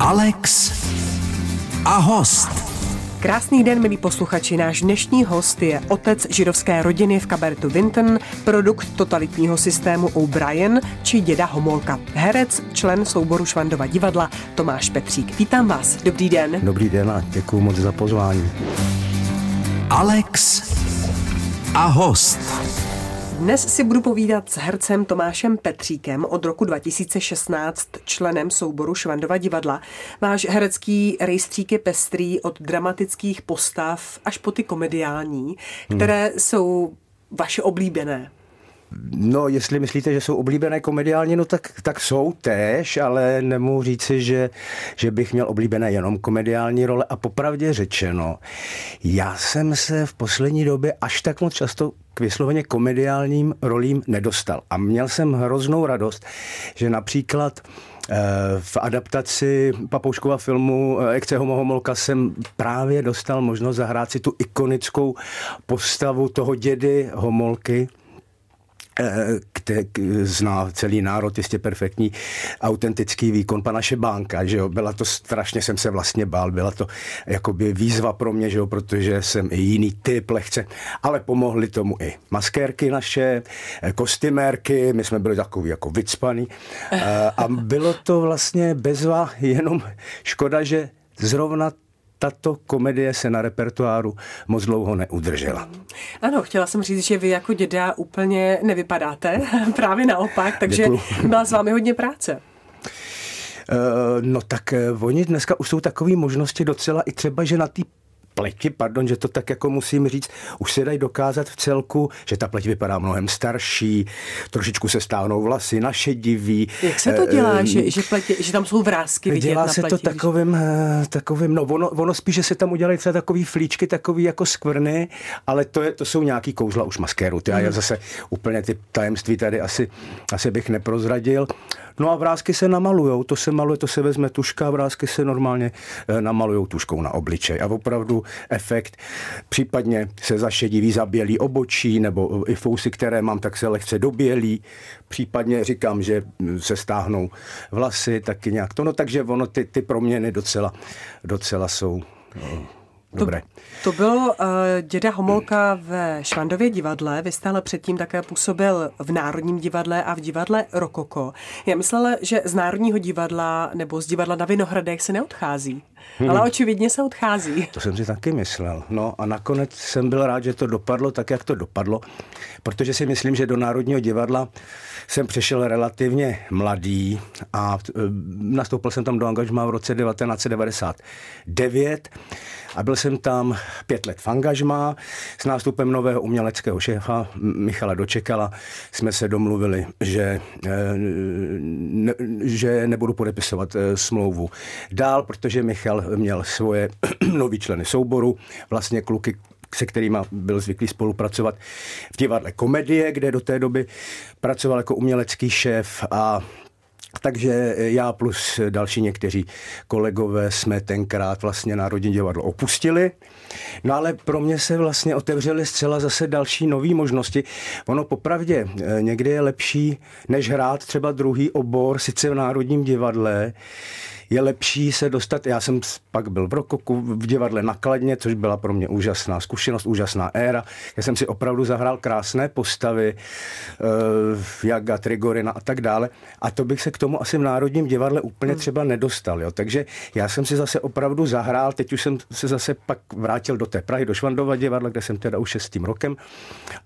Alex a host. Krásný den, milí posluchači. Náš dnešní host je otec židovské rodiny v kabaretu Vinton, produkt totalitního systému O'Brien či děda Homolka. Herec, člen souboru Švandova divadla Tomáš Petřík. Vítám vás. Dobrý den. Dobrý den a děkuji moc za pozvání. Alex a host. Dnes si budu povídat s hercem Tomášem Petříkem, od roku 2016 členem souboru Švandova divadla. Váš herecký rejstřík je pestrý od dramatických postav až po ty komediální, které hmm. jsou vaše oblíbené. No, jestli myslíte, že jsou oblíbené komediálně, no tak, tak jsou též, ale nemůžu říci, že, že bych měl oblíbené jenom komediální role. A popravdě řečeno, já jsem se v poslední době až tak moc často k vysloveně komediálním rolím nedostal. A měl jsem hroznou radost, že například eh, v adaptaci Papouškova filmu eh, Ekce Homohomolka jsem právě dostal možnost zahrát si tu ikonickou postavu toho dědy Homolky, který zná celý národ, jistě perfektní, autentický výkon pana Šebánka, že jo, byla to strašně, jsem se vlastně bál, byla to jakoby výzva pro mě, že jo, protože jsem i jiný typ lehce, ale pomohly tomu i maskérky naše, kostymérky, my jsme byli takový jako vycpaný. A bylo to vlastně bezva, jenom škoda, že zrovna tato komedie se na repertoáru moc dlouho neudržela. Ano, chtěla jsem říct, že vy jako děda úplně nevypadáte, právě naopak, takže Děkuju. byla s vámi hodně práce. Uh, no tak uh, oni dneska už jsou takové možnosti docela i třeba, že na té pleti, pardon, že to tak jako musím říct, už se dají dokázat v celku, že ta pleť vypadá mnohem starší, trošičku se stáhnou vlasy, našedivý. Jak se to dělá, uh, že, že, pleti, že tam jsou vrázky vidět Dělá na se pleti, to takovým, když... takovým, no ono, ono spíš, že se tam udělají třeba takový flíčky, takový jako skvrny, ale to, je, to jsou nějaký kouzla už maskéru. Ty, mm. já zase úplně ty tajemství tady asi, asi bych neprozradil. No a vrázky se namalujou, to se maluje, to se vezme tuška, vrázky se normálně namalujou tuškou na obličej. A opravdu efekt, případně se zašediví, zabělí obočí, nebo i fousy, které mám, tak se lehce dobělí. Případně říkám, že se stáhnou vlasy, taky nějak to. No takže ono, ty, ty proměny docela, docela jsou no, dobré. To, to byl uh, děda Homolka ve Švandově divadle, vy jste ale předtím také působil v Národním divadle a v divadle Rokoko. Já myslela, že z Národního divadla nebo z divadla na Vinohradech se neodchází. Hmm. Ale očividně se odchází. To jsem si taky myslel. No a nakonec jsem byl rád, že to dopadlo tak, jak to dopadlo, protože si myslím, že do Národního divadla jsem přešel relativně mladý a e, nastoupil jsem tam do angažmá v roce 1999 a byl jsem tam pět let v angažmá. S nástupem nového uměleckého šéfa Michala Dočekala jsme se domluvili, že, e, ne, že nebudu podepisovat e, smlouvu dál, protože Michal měl svoje nový členy souboru, vlastně kluky, se kterými byl zvyklý spolupracovat v divadle Komedie, kde do té doby pracoval jako umělecký šéf a takže já plus další někteří kolegové jsme tenkrát vlastně Národní divadlo opustili. No ale pro mě se vlastně otevřely zcela zase další nové možnosti. Ono popravdě eh, někdy je lepší, než hrát třeba druhý obor, sice v Národním divadle, je lepší se dostat. Já jsem pak byl v Rokoku v divadle nakladně, což byla pro mě úžasná zkušenost, úžasná éra. Já jsem si opravdu zahrál krásné postavy, uh, Jaga, Trigorina a tak dále. A to bych se k tomu asi v Národním divadle úplně hmm. třeba nedostal. Jo. Takže já jsem si zase opravdu zahrál, teď už jsem se zase pak vrátil do té Prahy, do Švandova divadla, kde jsem teda už šestým rokem.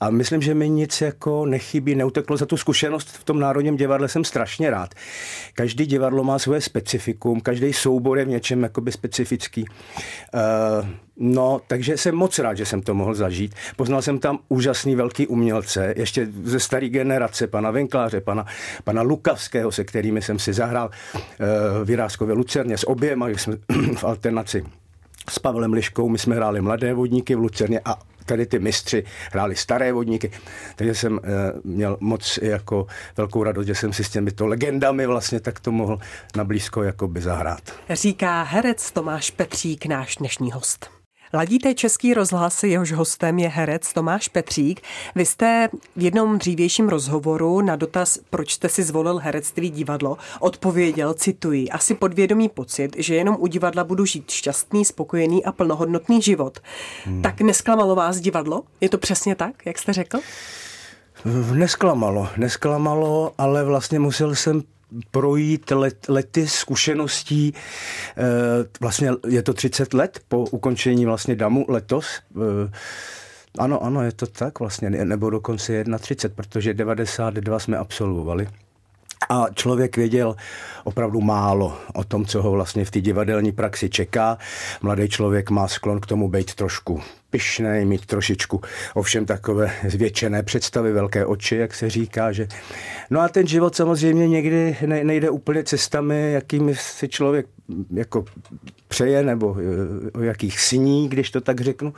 A myslím, že mi nic jako nechybí, neuteklo za tu zkušenost v tom Národním divadle, jsem strašně rád. Každý divadlo má svoje specifikum, publikum, každý soubor je v něčem jakoby specifický. Uh, no, takže jsem moc rád, že jsem to mohl zažít. Poznal jsem tam úžasný velký umělce, ještě ze staré generace, pana Venkláře, pana, pana Lukavského, se kterými jsem si zahrál uh, v Jiráskově Lucerně s oběma, jsme v alternaci s Pavlem Liškou, my jsme hráli Mladé vodníky v Lucerně a tady ty mistři hráli staré vodníky, takže jsem e, měl moc jako velkou radost, že jsem si s těmito legendami vlastně tak to mohl nablízko jakoby zahrát. Říká herec Tomáš Petřík, náš dnešní host. Ladíte Český rozhlas, jehož hostem je herec Tomáš Petřík. Vy jste v jednom dřívějším rozhovoru na dotaz, proč jste si zvolil herectví divadlo, odpověděl, cituji, asi podvědomý pocit, že jenom u divadla budu žít šťastný, spokojený a plnohodnotný život. Hmm. Tak nesklamalo vás divadlo? Je to přesně tak, jak jste řekl? Nesklamalo, nesklamalo, ale vlastně musel jsem projít let, lety zkušeností, eh, vlastně je to 30 let po ukončení vlastně DAMu letos, eh, ano, ano, je to tak vlastně, nebo dokonce 31, protože 92 jsme absolvovali. A člověk věděl opravdu málo o tom, co ho vlastně v té divadelní praxi čeká. Mladý člověk má sklon k tomu být trošku pyšný, mít trošičku ovšem takové zvětšené představy, velké oči, jak se říká. Že... No a ten život samozřejmě někdy nejde úplně cestami, jakými si člověk jako přeje, nebo eh, o jakých sní, když to tak řeknu.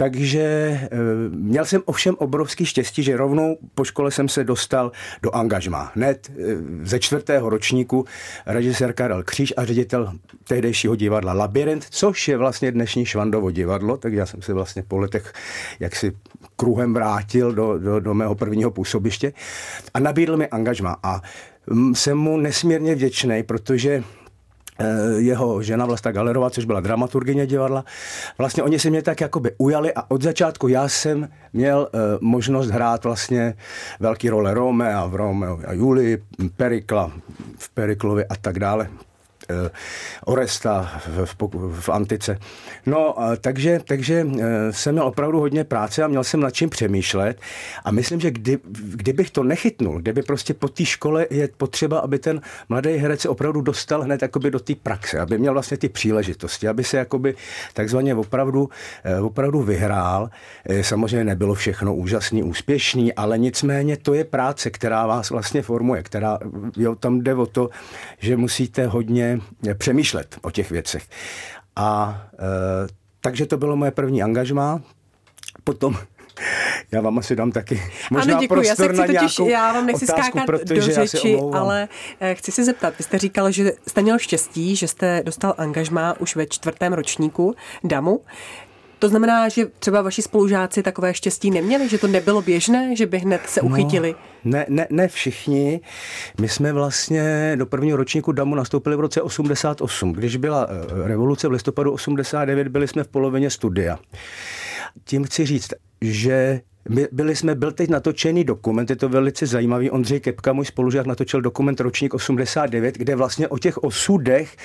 Takže eh, měl jsem ovšem obrovský štěstí, že rovnou po škole jsem se dostal do angažma. Hned eh, ze čtvrtého ročníku režisér Karel Kříž a ředitel tehdejšího divadla Labirint, což je vlastně dnešní Švandovo divadlo, tak já jsem se vlastně po letech jaksi kruhem vrátil do, do, do mého prvního působiště a nabídl mi angažma a mm, jsem mu nesmírně vděčný, protože jeho žena Vlasta Galerová, což byla dramaturgině divadla. Vlastně oni si mě tak jakoby ujali a od začátku já jsem měl uh, možnost hrát vlastně velký role Rome a v Romeo a Juli, Perikla v Periklovi a tak dále. Eh, Oresta v, v, antice. No, takže, takže eh, jsem měl opravdu hodně práce a měl jsem nad čím přemýšlet a myslím, že kdy, kdybych to nechytnul, kdyby prostě po té škole je potřeba, aby ten mladý herec opravdu dostal hned jakoby do té praxe, aby měl vlastně ty příležitosti, aby se jakoby takzvaně opravdu, eh, opravdu vyhrál. Samozřejmě nebylo všechno úžasný, úspěšný, ale nicméně to je práce, která vás vlastně formuje, která, jo, tam jde o to, že musíte hodně přemýšlet o těch věcech. A e, takže to bylo moje první angažmá. Potom já vám asi dám taky možná ano, děkuji. já se chci totiž, já vám nechci otázku, skákat do řeči, ale eh, chci se zeptat, vy jste říkal, že jste měl štěstí, že jste dostal angažmá už ve čtvrtém ročníku DAMu. To znamená, že třeba vaši spolužáci takové štěstí neměli, že to nebylo běžné, že by hned se no, uchytili? No, ne, ne, ne všichni. My jsme vlastně do prvního ročníku DAMu nastoupili v roce 88. Když byla eh, revoluce v listopadu 89, byli jsme v polovině studia. Tím chci říct, že byli jsme, byl teď natočený dokument, je to velice zajímavý. Ondřej Kepka, můj spolužák, natočil dokument Ročník 89, kde vlastně o těch osudech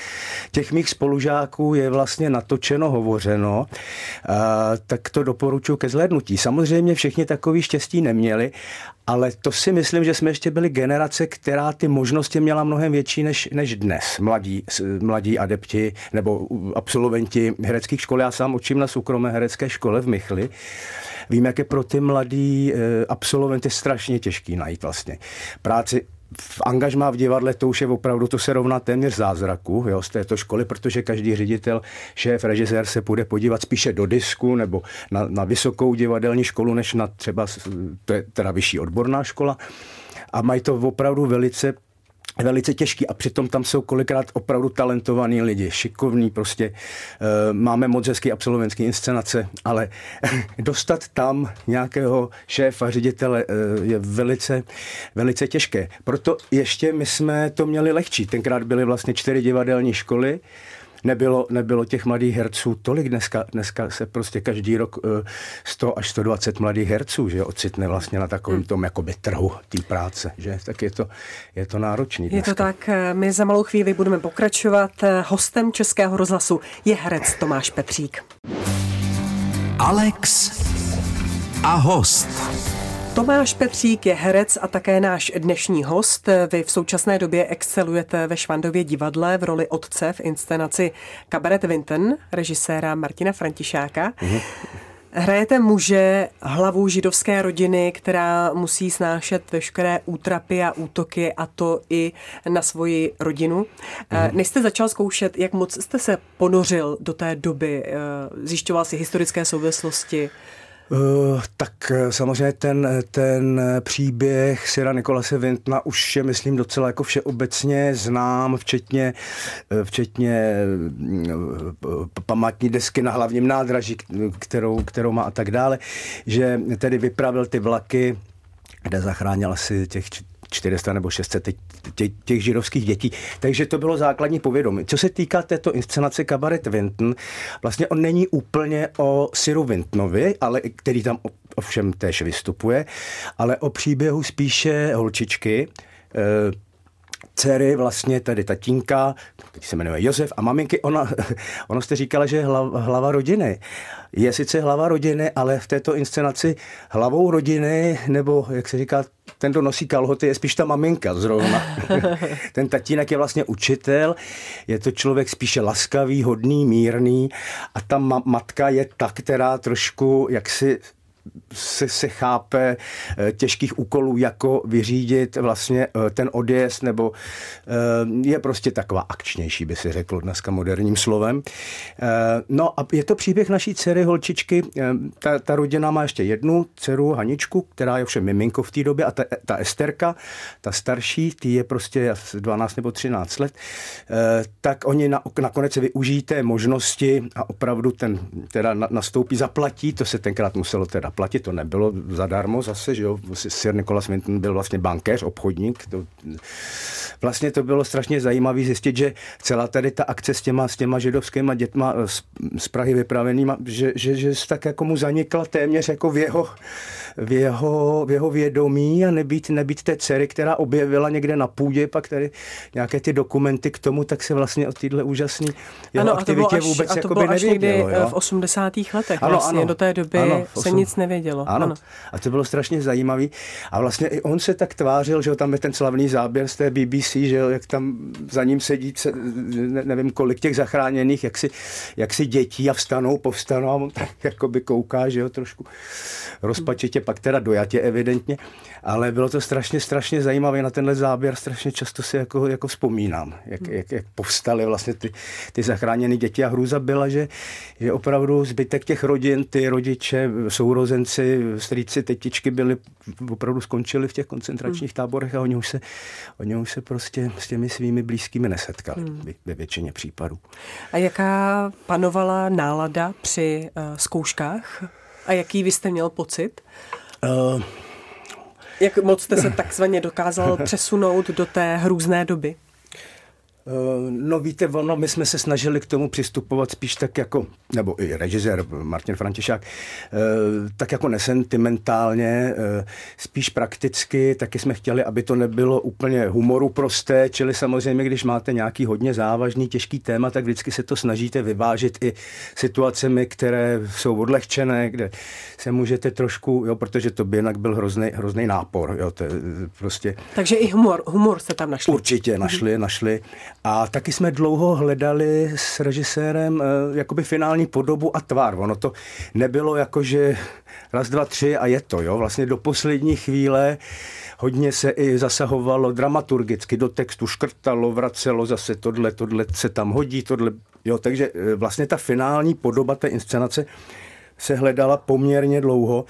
těch mých spolužáků je vlastně natočeno, hovořeno. A, tak to doporučuji ke zhlédnutí. Samozřejmě všichni takový štěstí neměli, ale to si myslím, že jsme ještě byli generace, která ty možnosti měla mnohem větší než, než dnes. Mladí, mladí adepti nebo absolventi hereckých škol. Já sám učím na soukromé herecké škole v Michli. Vím, jak je pro ty mladý eh, absolventy strašně těžký najít vlastně práci v angažmá v divadle, to už je opravdu, to se rovná téměř zázraku jo, z této školy, protože každý ředitel, šéf, režisér se půjde podívat spíše do disku nebo na, na vysokou divadelní školu, než na třeba, to je teda vyšší odborná škola. A mají to opravdu velice velice těžký a přitom tam jsou kolikrát opravdu talentovaní lidi, šikovní prostě, e, máme moc hezký absolventský inscenace, ale dostat tam nějakého šéfa, ředitele e, je velice, velice těžké. Proto ještě my jsme to měli lehčí. Tenkrát byly vlastně čtyři divadelní školy, nebylo, nebylo těch mladých herců tolik. Dneska, dneska se prostě každý rok 100 eh, až 120 mladých herců že ocitne vlastně na takovém hmm. tom jakoby trhu té práce. Že? Tak je to, je to náročný. Dneska. Je to tak. Eh, my za malou chvíli budeme pokračovat. Eh, hostem Českého rozhlasu je herec Tomáš Petřík. Alex a host. Tomáš Petřík je herec a také náš dnešní host. Vy v současné době excelujete ve Švandově divadle v roli otce v inscenaci Kabaret Vinton režiséra Martina Františáka. Mm-hmm. Hrajete muže, hlavu židovské rodiny, která musí snášet veškeré útrapy a útoky a to i na svoji rodinu. Mm. Než jste začal zkoušet, jak moc jste se ponořil do té doby, eh, zjišťoval si historické souvislosti? Uh, tak samozřejmě ten, ten příběh Syra Nikolase Vintna už je, myslím, docela jako všeobecně znám, včetně, včetně památní desky na hlavním nádraží, kterou, kterou má a tak dále, že tedy vypravil ty vlaky kde zachránil asi těch 400 nebo 600 těch, těch židovských dětí. Takže to bylo základní povědomí. Co se týká této inscenace Kabaret Vinton, vlastně on není úplně o Siru Vintnovi, ale který tam ovšem též vystupuje, ale o příběhu spíše holčičky, eh, dcery, vlastně tady tatínka, který se jmenuje Josef a maminky, ona, ona jste říkala, že je hlava, hlava rodiny. Je sice hlava rodiny, ale v této inscenaci hlavou rodiny, nebo jak se říká, ten, kdo nosí kalhoty, je spíš ta maminka zrovna. ten tatínek je vlastně učitel, je to člověk spíše laskavý, hodný, mírný a ta ma- matka je ta, která trošku jaksi se, se chápe eh, těžkých úkolů, jako vyřídit vlastně eh, ten odjezd, nebo eh, je prostě taková akčnější, by si řekl dneska moderním slovem. No a je to příběh naší dcery holčičky. Ta, ta rodina má ještě jednu dceru, Haničku, která je všem miminko v té době a ta, ta Esterka, ta starší, ty je prostě 12 nebo 13 let, tak oni na, nakonec využijí té možnosti a opravdu ten teda nastoupí, zaplatí, to se tenkrát muselo teda platit, to nebylo zadarmo zase, že jo, Sir Nicholas Winton byl vlastně bankéř, obchodník, to, vlastně to bylo strašně zajímavé zjistit, že celá tady ta akce s těma, s těma židovskýma dětma z, z Prahy vypravenýma, že, že, že tak jako mu zanikla téměř jako v jeho, v jeho, v jeho vědomí a nebýt, nebýt té dcery, která objevila někde na půdě, pak tady nějaké ty dokumenty k tomu, tak se vlastně o téhle úžasný jeho ano, aktivitě až, vůbec a to bylo až někdy jo? v 80. letech. Ano, vlastně ano, do té doby ano, se nic nevědělo. Ano. ano. A to bylo strašně zajímavé. A vlastně i on se tak tvářil, že tam je ten slavný záběr z té BBC, že jak tam za ním sedí, nevím kolik těch zachráněných, jak si, jak si dětí a vstanou, povstanou a on tak jakoby kouká, že jo, trošku rozpačitě, pak teda dojatě evidentně, ale bylo to strašně, strašně zajímavé na tenhle záběr, strašně často si jako, jako vzpomínám, jak, jak, jak povstaly vlastně ty, ty zachráněné děti a hrůza byla, že, že opravdu zbytek těch rodin, ty rodiče, sourozenci, strýci, tetičky byli, opravdu skončili v těch koncentračních hmm. táborech a oni už se, oni už se prostě s těmi svými blízkými nesetkali hmm. ve většině případů. A jaká panovala nálada při uh, zkouškách? A jaký vy jste měl pocit? Uh, Jak moc jste se takzvaně dokázal přesunout do té hrůzné doby? Eh, no víte, ono, my jsme se snažili k tomu přistupovat spíš tak jako, nebo i režisér Martin Františák, eh, tak jako nesentimentálně, eh, spíš prakticky, taky jsme chtěli, aby to nebylo úplně humoru prosté, čili samozřejmě, když máte nějaký hodně závažný, těžký téma, tak vždycky se to snažíte vyvážit i situacemi, které jsou odlehčené, kde se můžete trošku, jo, protože to by jinak byl hrozný, hrozný nápor, jo, to prostě. Takže i humor, humor jste tam našli. Určitě našli, našli. A taky jsme dlouho hledali s režisérem uh, jakoby finální podobu a tvar. Ono to nebylo jako, že raz, dva, tři a je to, jo. Vlastně do poslední chvíle hodně se i zasahovalo dramaturgicky do textu, škrtalo, vracelo zase tohle, tohle se tam hodí, tohle, jo. Takže uh, vlastně ta finální podoba té inscenace se hledala poměrně dlouho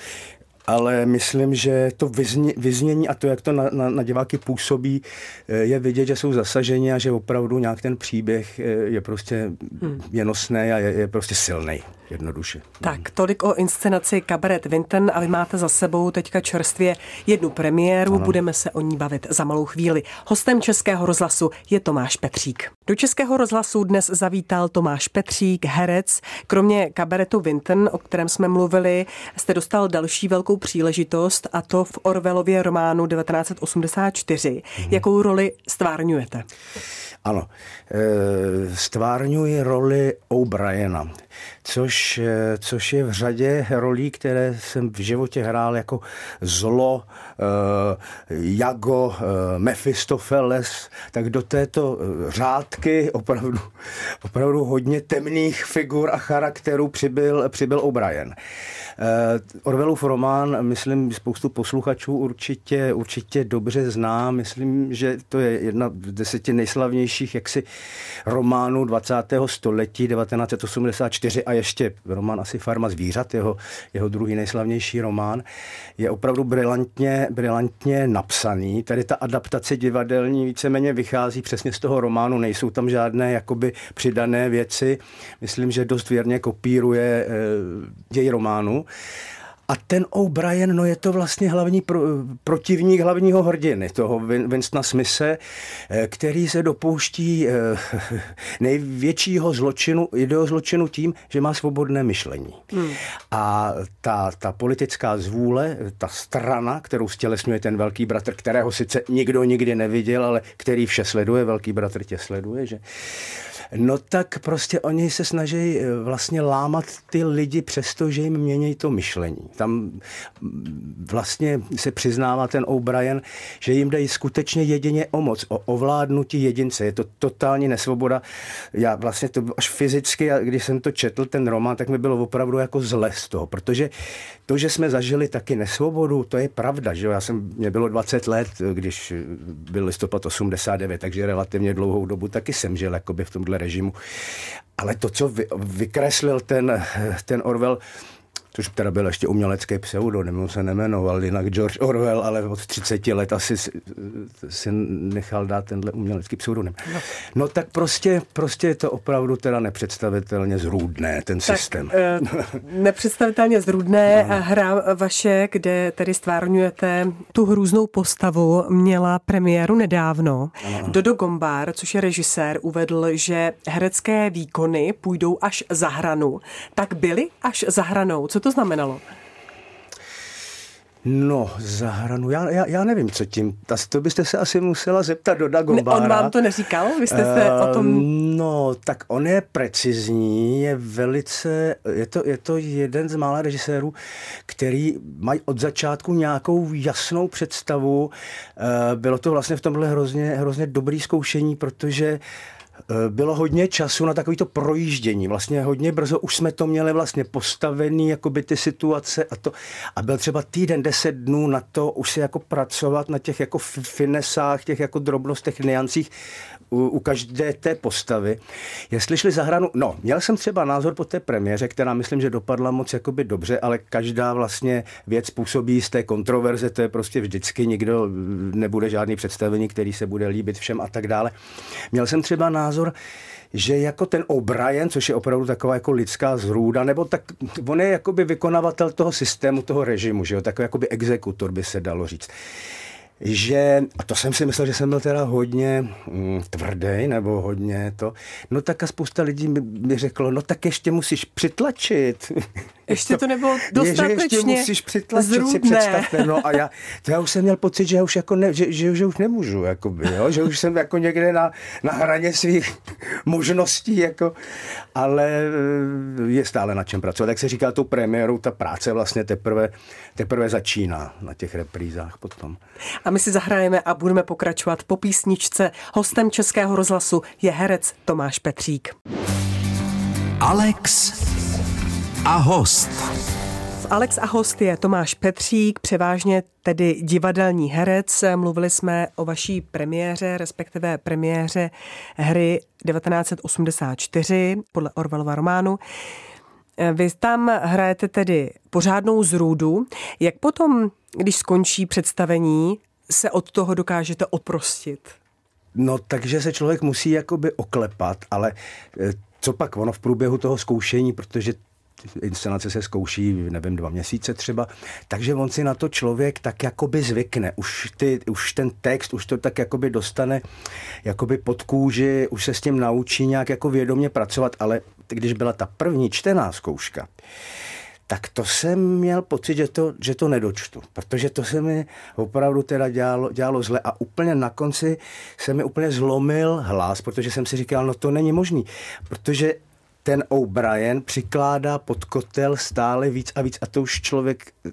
ale myslím, že to vyzně, vyznění a to, jak to na, na, na diváky působí, eh, je vidět, že jsou zasaženi a že opravdu nějak ten příběh eh, je prostě hmm. je nosný a je, je prostě silný jednoduše. Tak, tolik o inscenaci Kabaret Vinten a vy máte za sebou teďka čerstvě jednu premiéru, ano. budeme se o ní bavit za malou chvíli. Hostem Českého rozhlasu je Tomáš Petřík. Do Českého rozhlasu dnes zavítal Tomáš Petřík, herec. Kromě kabaretu Vinten, o kterém jsme mluvili, jste dostal další velkou příležitost a to v Orvelově románu 1984. Mhm. Jakou roli stvárňujete? Ano, e, stvárňuji roli O'Briena což, eh, což je v řadě rolí, které jsem v životě hrál jako zlo, uh, Jago, uh, Mephistopheles, tak do této řádky opravdu, opravdu hodně temných figur a charakterů přibyl, přibyl O'Brien. Orwellův román, myslím, spoustu posluchačů určitě, určitě dobře zná. Myslím, že to je jedna z deseti nejslavnějších jaksi románů 20. století 1984 a ještě román asi Farma zvířat, jeho, jeho druhý nejslavnější román, je opravdu brilantně, brilantně napsaný. Tady ta adaptace divadelní víceméně vychází přesně z toho románu, nejsou tam žádné jakoby přidané věci. Myslím, že dost věrně kopíruje e, děj románu. A ten O'Brien, no je to vlastně hlavní pro, protivník hlavního hrdiny, toho Winstona Smise, eh, který se dopouští eh, největšího zločinu, zločinu tím, že má svobodné myšlení. Hmm. A ta, ta politická zvůle, ta strana, kterou stělesňuje ten velký bratr, kterého sice nikdo nikdy neviděl, ale který vše sleduje, velký bratr tě sleduje, že No tak prostě oni se snaží eh, vlastně lámat ty lidi přesto, že jim mění to myšlení. Tam vlastně se přiznává ten O'Brien, že jim dají skutečně jedině o moc, o ovládnutí jedince. Je to totální nesvoboda. Já vlastně to až fyzicky, když jsem to četl, ten román, tak mi bylo opravdu jako zle z toho, protože to, že jsme zažili taky nesvobodu, to je pravda, že já jsem, mě bylo 20 let, když byl listopad 89, takže relativně dlouhou dobu taky jsem žil jakoby v tomhle režimu. Ale to, co vy, vykreslil ten, ten Orwell, což teda byl ještě umělecký pseudonym, on se nemenoval jinak George Orwell, ale od 30 let asi si, nechal dát tenhle umělecký pseudonym. No. no tak prostě, prostě je to opravdu teda nepředstavitelně zrůdné, ten tak, systém. Uh, nepředstavitelně zrůdné no. hra vaše, kde tedy stvárňujete tu hrůznou postavu, měla premiéru nedávno. Ano. Dodo Gombár, což je režisér, uvedl, že herecké výkony půjdou až za hranu. Tak byly až za hranou. Co to znamenalo? No, za hranu, já, já, já nevím, co tím, to byste se asi musela zeptat do Dagombára. Ne, on vám to neříkal? Vy jste se uh, o tom... Ehm, no, tak on je precizní, je velice, je to, je to jeden z mála režisérů, který mají od začátku nějakou jasnou představu. Uh, bylo to vlastně v tomhle hrozně, hrozně dobrý zkoušení, protože bylo hodně času na takovýto projíždění. Vlastně hodně brzo už jsme to měli vlastně postavený, jako by ty situace a to. A byl třeba týden, deset dnů na to už se jako pracovat na těch jako finesách, těch jako drobnostech, niancích u, u každé té postavy. Jestli šli za hranu, no, měl jsem třeba názor po té premiéře, která myslím, že dopadla moc jakoby dobře, ale každá vlastně věc působí z té kontroverze, to je prostě vždycky, nikdo nebude žádný představení, který se bude líbit všem a tak dále. Měl jsem třeba názor, že jako ten O'Brien, což je opravdu taková jako lidská zrůda, nebo tak on je jakoby vykonavatel toho systému, toho režimu, že jo, takový jakoby exekutor by se dalo říct že, a to jsem si myslel, že jsem byl teda hodně mm, tvrdý nebo hodně to, no tak a spousta lidí mi, mi řeklo, no tak ještě musíš přitlačit. Ještě to nebylo dostatečně je, že ještě musíš přitlačit, zrůdné. si představte. No a já, to já už jsem měl pocit, že už, jako ne, že, že, že už nemůžu, jakoby, jo? že už jsem jako někde na, na hraně svých možností, jako, ale eh, je stále na čem pracovat. Jak se říká tou premiérou, ta práce vlastně teprve, teprve začíná na těch reprízách potom. A my si zahrajeme a budeme pokračovat po písničce. Hostem Českého rozhlasu je herec Tomáš Petřík. Alex a host. Alex a host je Tomáš Petřík, převážně tedy divadelní herec. Mluvili jsme o vaší premiéře, respektive premiéře hry 1984 podle Orwellova románu. Vy tam hrajete tedy pořádnou zrůdu. Jak potom, když skončí představení, se od toho dokážete oprostit? No, takže se člověk musí jakoby oklepat, ale eh, co pak ono v průběhu toho zkoušení, protože inscenace se zkouší, nevím, dva měsíce třeba, takže on si na to člověk tak jakoby zvykne. Už, ty, už ten text, už to tak jakoby dostane jakoby pod kůži, už se s tím naučí nějak jako vědomě pracovat, ale když byla ta první čtená zkouška, tak to jsem měl pocit, že to, že to nedočtu, protože to se mi opravdu teda dělalo, dělalo zle a úplně na konci se mi úplně zlomil hlas, protože jsem si říkal, no to není možný, protože ten O'Brien přikládá pod kotel stále víc a víc a to už člověk eh,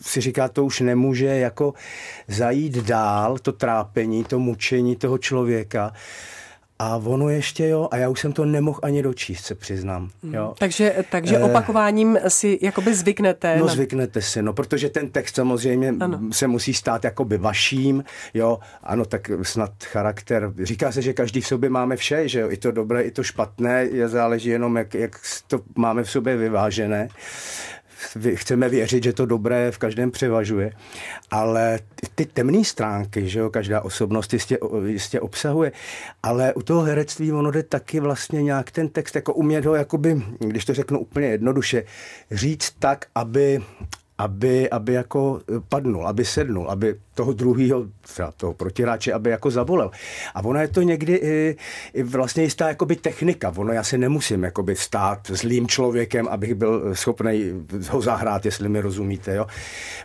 si říká, to už nemůže jako zajít dál, to trápení, to mučení toho člověka A ono ještě jo, a já už jsem to nemohl ani dočíst, se přiznám. Mhm. Jo. Takže, takže Eh, opakováním si jakoby zvyknete. No na- zvyknete si, no, protože ten text samozřejmě Ano. se musí stát jakoby vaším, jo, ano, tak snad charakter, říká se, že každý v sobě máme vše, že jo, i to dobré, i to špatné, je záleží jenom, jak, jak to máme v sobě vyvážené. Chceme věřit, že to dobré v každém převažuje, ale ty- ty temné stránky, že jo, každá osobnost jistě, jistě obsahuje, ale u toho herectví ono jde taky vlastně nějak ten text, jako umět ho, jakoby, když to řeknu úplně jednoduše, říct tak, aby, aby, aby jako padnul, aby sednul, aby toho druhého, toho protiráče, aby jako zavolel. A ono je to někdy i, i vlastně jistá jakoby technika. Ono já si nemusím jakoby stát zlým člověkem, abych byl schopný ho zahrát, jestli mi rozumíte. Jo?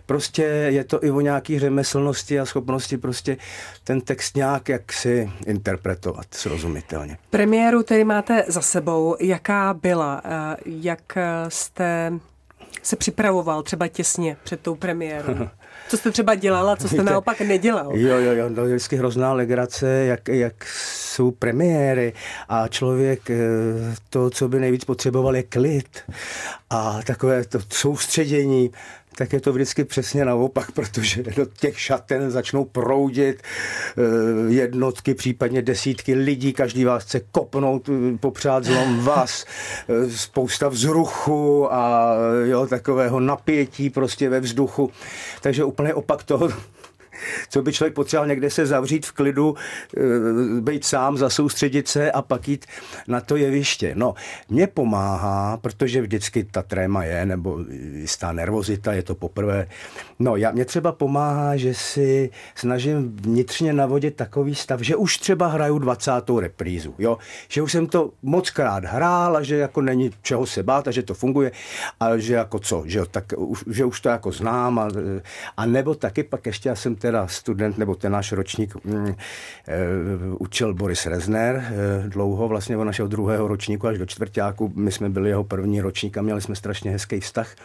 Prostě je to i o nějaký řemeslnosti a schopnosti prostě ten text nějak jaksi interpretovat srozumitelně. Premiéru tedy máte za sebou. Jaká byla? Eh, Jak eh, jste se připravoval třeba těsně před tou premiérou? Co jste třeba dělal a co jste Víte, naopak nedělal? Jo, jo, jo, to je vždycky hrozná legrace, jak, jak jsou premiéry a člověk eh, to, co by nejvíc potřeboval, je klid a takové to soustředění tak je to vždycky přesně naopak, protože do těch šaten začnou proudit eh, jednotky, případně desítky lidí, každý vás chce kopnout, eh, popřát zlom vás, eh, spousta vzruchu a jo, takového napětí prostě ve vzduchu. Takže úplně opak toho, co by člověk potřeboval někde se zavřít v klidu, eh, být sám, zasoustředit se a pak jít na to jeviště. No, mě pomáhá, protože vždycky ta tréma je, nebo jistá nervozita, je to poprvé. No, já, mě třeba pomáhá, že si snažím vnitřně navodit takový stav, že už třeba hraju 20. reprízu, jo? že už jsem to moc krát hrál a že jako není čeho se bát a že to funguje a že jako co, že, jo, tak už, že už to jako znám a, a nebo taky pak ještě já jsem teda student, nebo ten náš ročník mm, e, učil Boris Rezner e, dlouho, vlastně od našeho druhého ročníku až do čtvrtáku. My jsme byli jeho první ročník a měli jsme strašně hezký vztah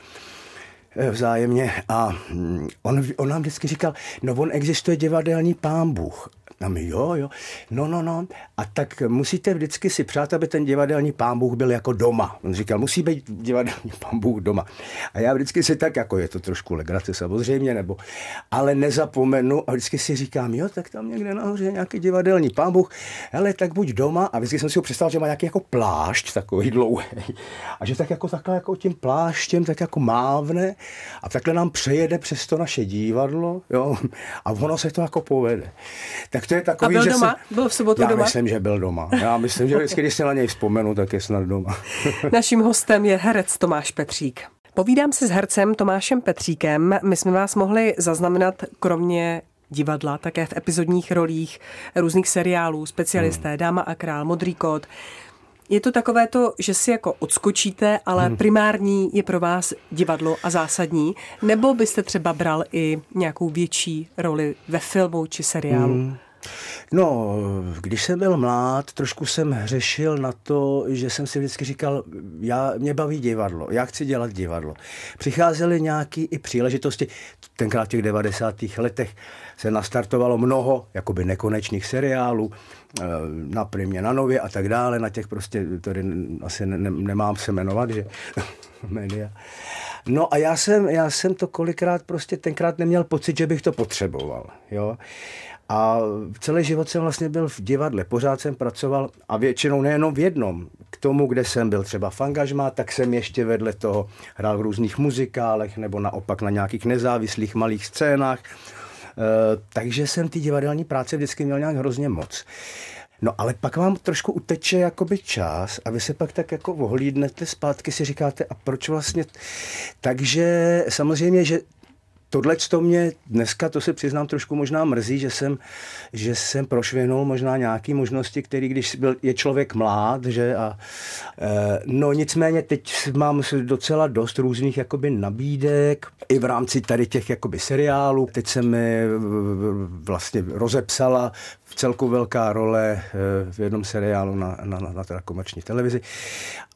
e, vzájemně a mm, on, on nám vždycky říkal, no on existuje divadelní pán Bůh. A my jo, jo, no, no, no. A tak musíte vždycky si přát, aby ten divadelní pán Bůh byl jako doma. On říkal, musí být divadelní pán Bůh doma. A já vždycky si tak, jako je to trošku legrace samozřejmě, nebo, ale nezapomenu a vždycky si říkám, jo, tak tam někde nahoře je nějaký divadelní pán Bůh, hele, tak buď doma a vždycky jsem si ho představil, že má nějaký jako plášť takový dlouhý a že tak jako takhle jako tím pláštěm tak jako mávne a takhle nám přejede přes to naše divadlo, jo, a ono se to jako povede. Tak to je takový, A byl že doma? Se... Byl v sobotu Já doma? myslím, že byl doma. Já myslím, že vždycky, když se na něj vzpomenu, tak je snad doma. Naším hostem je herec Tomáš Petřík. Povídám si s hercem Tomášem Petříkem. My jsme vás mohli zaznamenat kromě divadla, také v epizodních rolích různých seriálů, specialisté, Dáma a král, Modrý kód. Je to takové to, že si jako odskočíte, ale hmm. primární je pro vás divadlo a zásadní, nebo byste třeba bral i nějakou větší roli ve filmu či seriálu? Hmm. No, když jsem byl mlád, trošku jsem hřešil na to, že jsem si vždycky říkal, já, mě baví divadlo, já chci dělat divadlo. Přicházely nějaké i příležitosti, tenkrát v těch 90. letech se nastartovalo mnoho jakoby nekonečných seriálů, eh, na Primě, na Nově a tak dále, na těch prostě, tady asi ne, ne, nemám se jmenovat, že média. No a já jsem, já jsem to kolikrát prostě tenkrát neměl pocit, že bych to potřeboval, jo. A celý život jsem vlastně byl v divadle, pořád jsem pracoval a většinou nejenom v jednom. K tomu, kde jsem byl třeba v angažmá, tak jsem ještě vedle toho hrál v různých muzikálech nebo naopak na nějakých nezávislých malých scénách. E, takže jsem ty divadelní práce vždycky měl nějak hrozně moc. No ale pak vám trošku uteče jakoby čas a vy se pak tak jako ohlídnete zpátky, si říkáte, a proč vlastně? Takže samozřejmě, že Tohle to mě dneska, to se přiznám, trošku možná mrzí, že jsem, že jsem prošvihnul možná nějaké možnosti, které když byl, je člověk mlád, že a e, no nicméně teď mám docela dost různých jakoby nabídek i v rámci tady těch jakoby seriálů. Teď se mi vlastně rozepsala v celku velká role v jednom seriálu na, na, na, na teda komerční televizi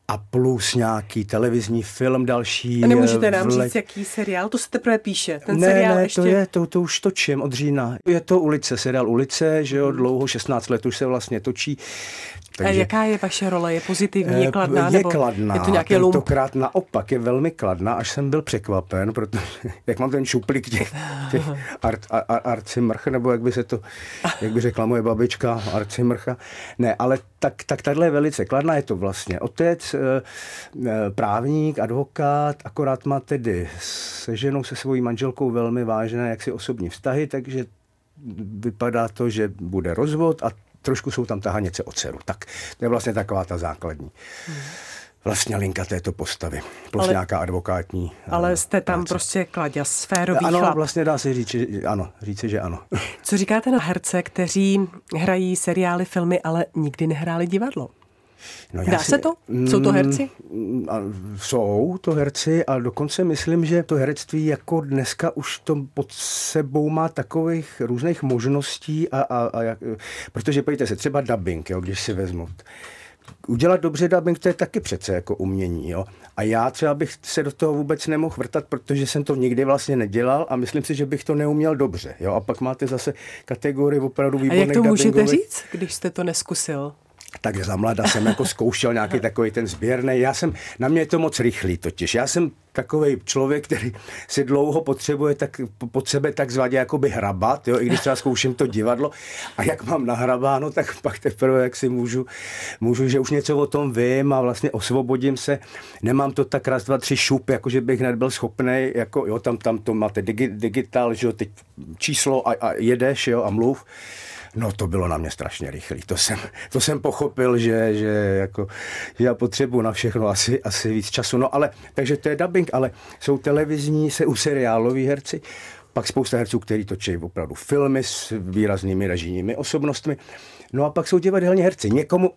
a plus nějaký televizní film další. A nemůžete nám le... říct, jaký seriál? To se teprve píše. Ten ne, seriál ne, ještě... to je, to, to už točím od října. Je to ulice, seriál Ulice, že jo, dlouho, 16 let už se vlastně točí. Takže, a jaká je vaše role? Je pozitivní, je kladná? Je nebo kladná. Je to nějaký lump? Tentokrát naopak je velmi kladná, až jsem byl překvapen, protože jak mám ten šuplík těch, těch art, ar, arcimrch, nebo jak by se to, jak by řekla moje babička, arcimrcha. Ne, ale tak, tak tahle je velice kladná, je to vlastně otec, eh, eh, právník, advokát, akorát má tedy se ženou, se svojí manželkou velmi vážné jaksi osobní vztahy, takže vypadá to, že bude rozvod a trošku jsou tam tahanice o dceru. Tak to je vlastně taková ta základní. Vlastně linka této postavy, plus ale, nějaká advokátní. Ale jste tam práce. prostě kladě sférový Ano, chlap. vlastně dá se říct, že ano, říci, že ano. Co říkáte na herce, kteří hrají seriály, filmy, ale nikdy nehráli divadlo? No Dá si, se to? Jsou to herci? Mm, a jsou to herci a dokonce myslím, že to herectví jako dneska už to pod sebou má takových různých možností a, a, a jak, protože pojďte se, třeba dubbing, jo, když si vezmu udělat dobře dubbing, to je taky přece jako umění. Jo? A já třeba bych se do toho vůbec nemohl vrtat, protože jsem to nikdy vlastně nedělal a myslím si, že bych to neuměl dobře. Jo? A pak máte zase kategorii opravdu výborných A jak to můžete dubbingových... říct, když jste to neskusil? Tak za mlada jsem jako zkoušel nějaký takový ten sběrný. Já jsem, na mě je to moc rychlý totiž. Já jsem takový člověk, který si dlouho potřebuje tak pod sebe takzvaně jakoby hrabat, jo, i když třeba zkouším to divadlo a jak mám nahrabáno, tak pak teprve jak si můžu, můžu, že už něco o tom vím a vlastně osvobodím se. Nemám to tak raz, dva, tři šup, jako že bych nebyl schopný, jako jo, tam, tam to máte digi, digitál, že jo, teď číslo a, a jedeš, jo, a mluv. No to bylo na mě strašně rychlý. To jsem, to jsem pochopil, že, že, jako, že já potřebuji na všechno asi, asi víc času. No ale, takže to je dubbing, ale jsou televizní, se u seriáloví herci, pak spousta herců, kteří točí opravdu filmy s výraznými režijními osobnostmi. No a pak jsou divadelní herci. Někomu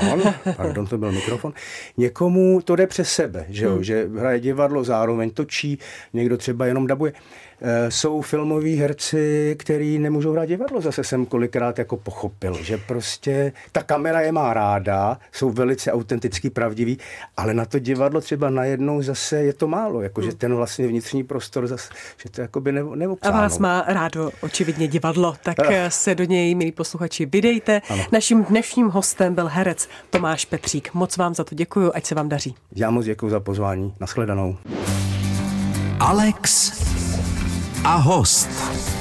Pardon, pardon, to byl mikrofon. Někomu to jde přes sebe, že, jo? Hmm. že hraje divadlo, zároveň točí, někdo třeba jenom dabuje. E, jsou filmoví herci, který nemůžou hrát divadlo. Zase jsem kolikrát jako pochopil, že prostě ta kamera je má ráda, jsou velice autentický, pravdivý, ale na to divadlo třeba najednou zase je to málo, jakože hmm. ten vlastně vnitřní prostor zase, že to jakoby ne, A vás má rádo očividně divadlo, tak Ach. se do něj, milí posluchači, vydejte. Ano. Naším dnešním hostem byl herec Tomáš Petřík. Moc vám za to děkuji, ať se vám daří. Já moc děkuji za pozvání. Naschledanou. Alex a host.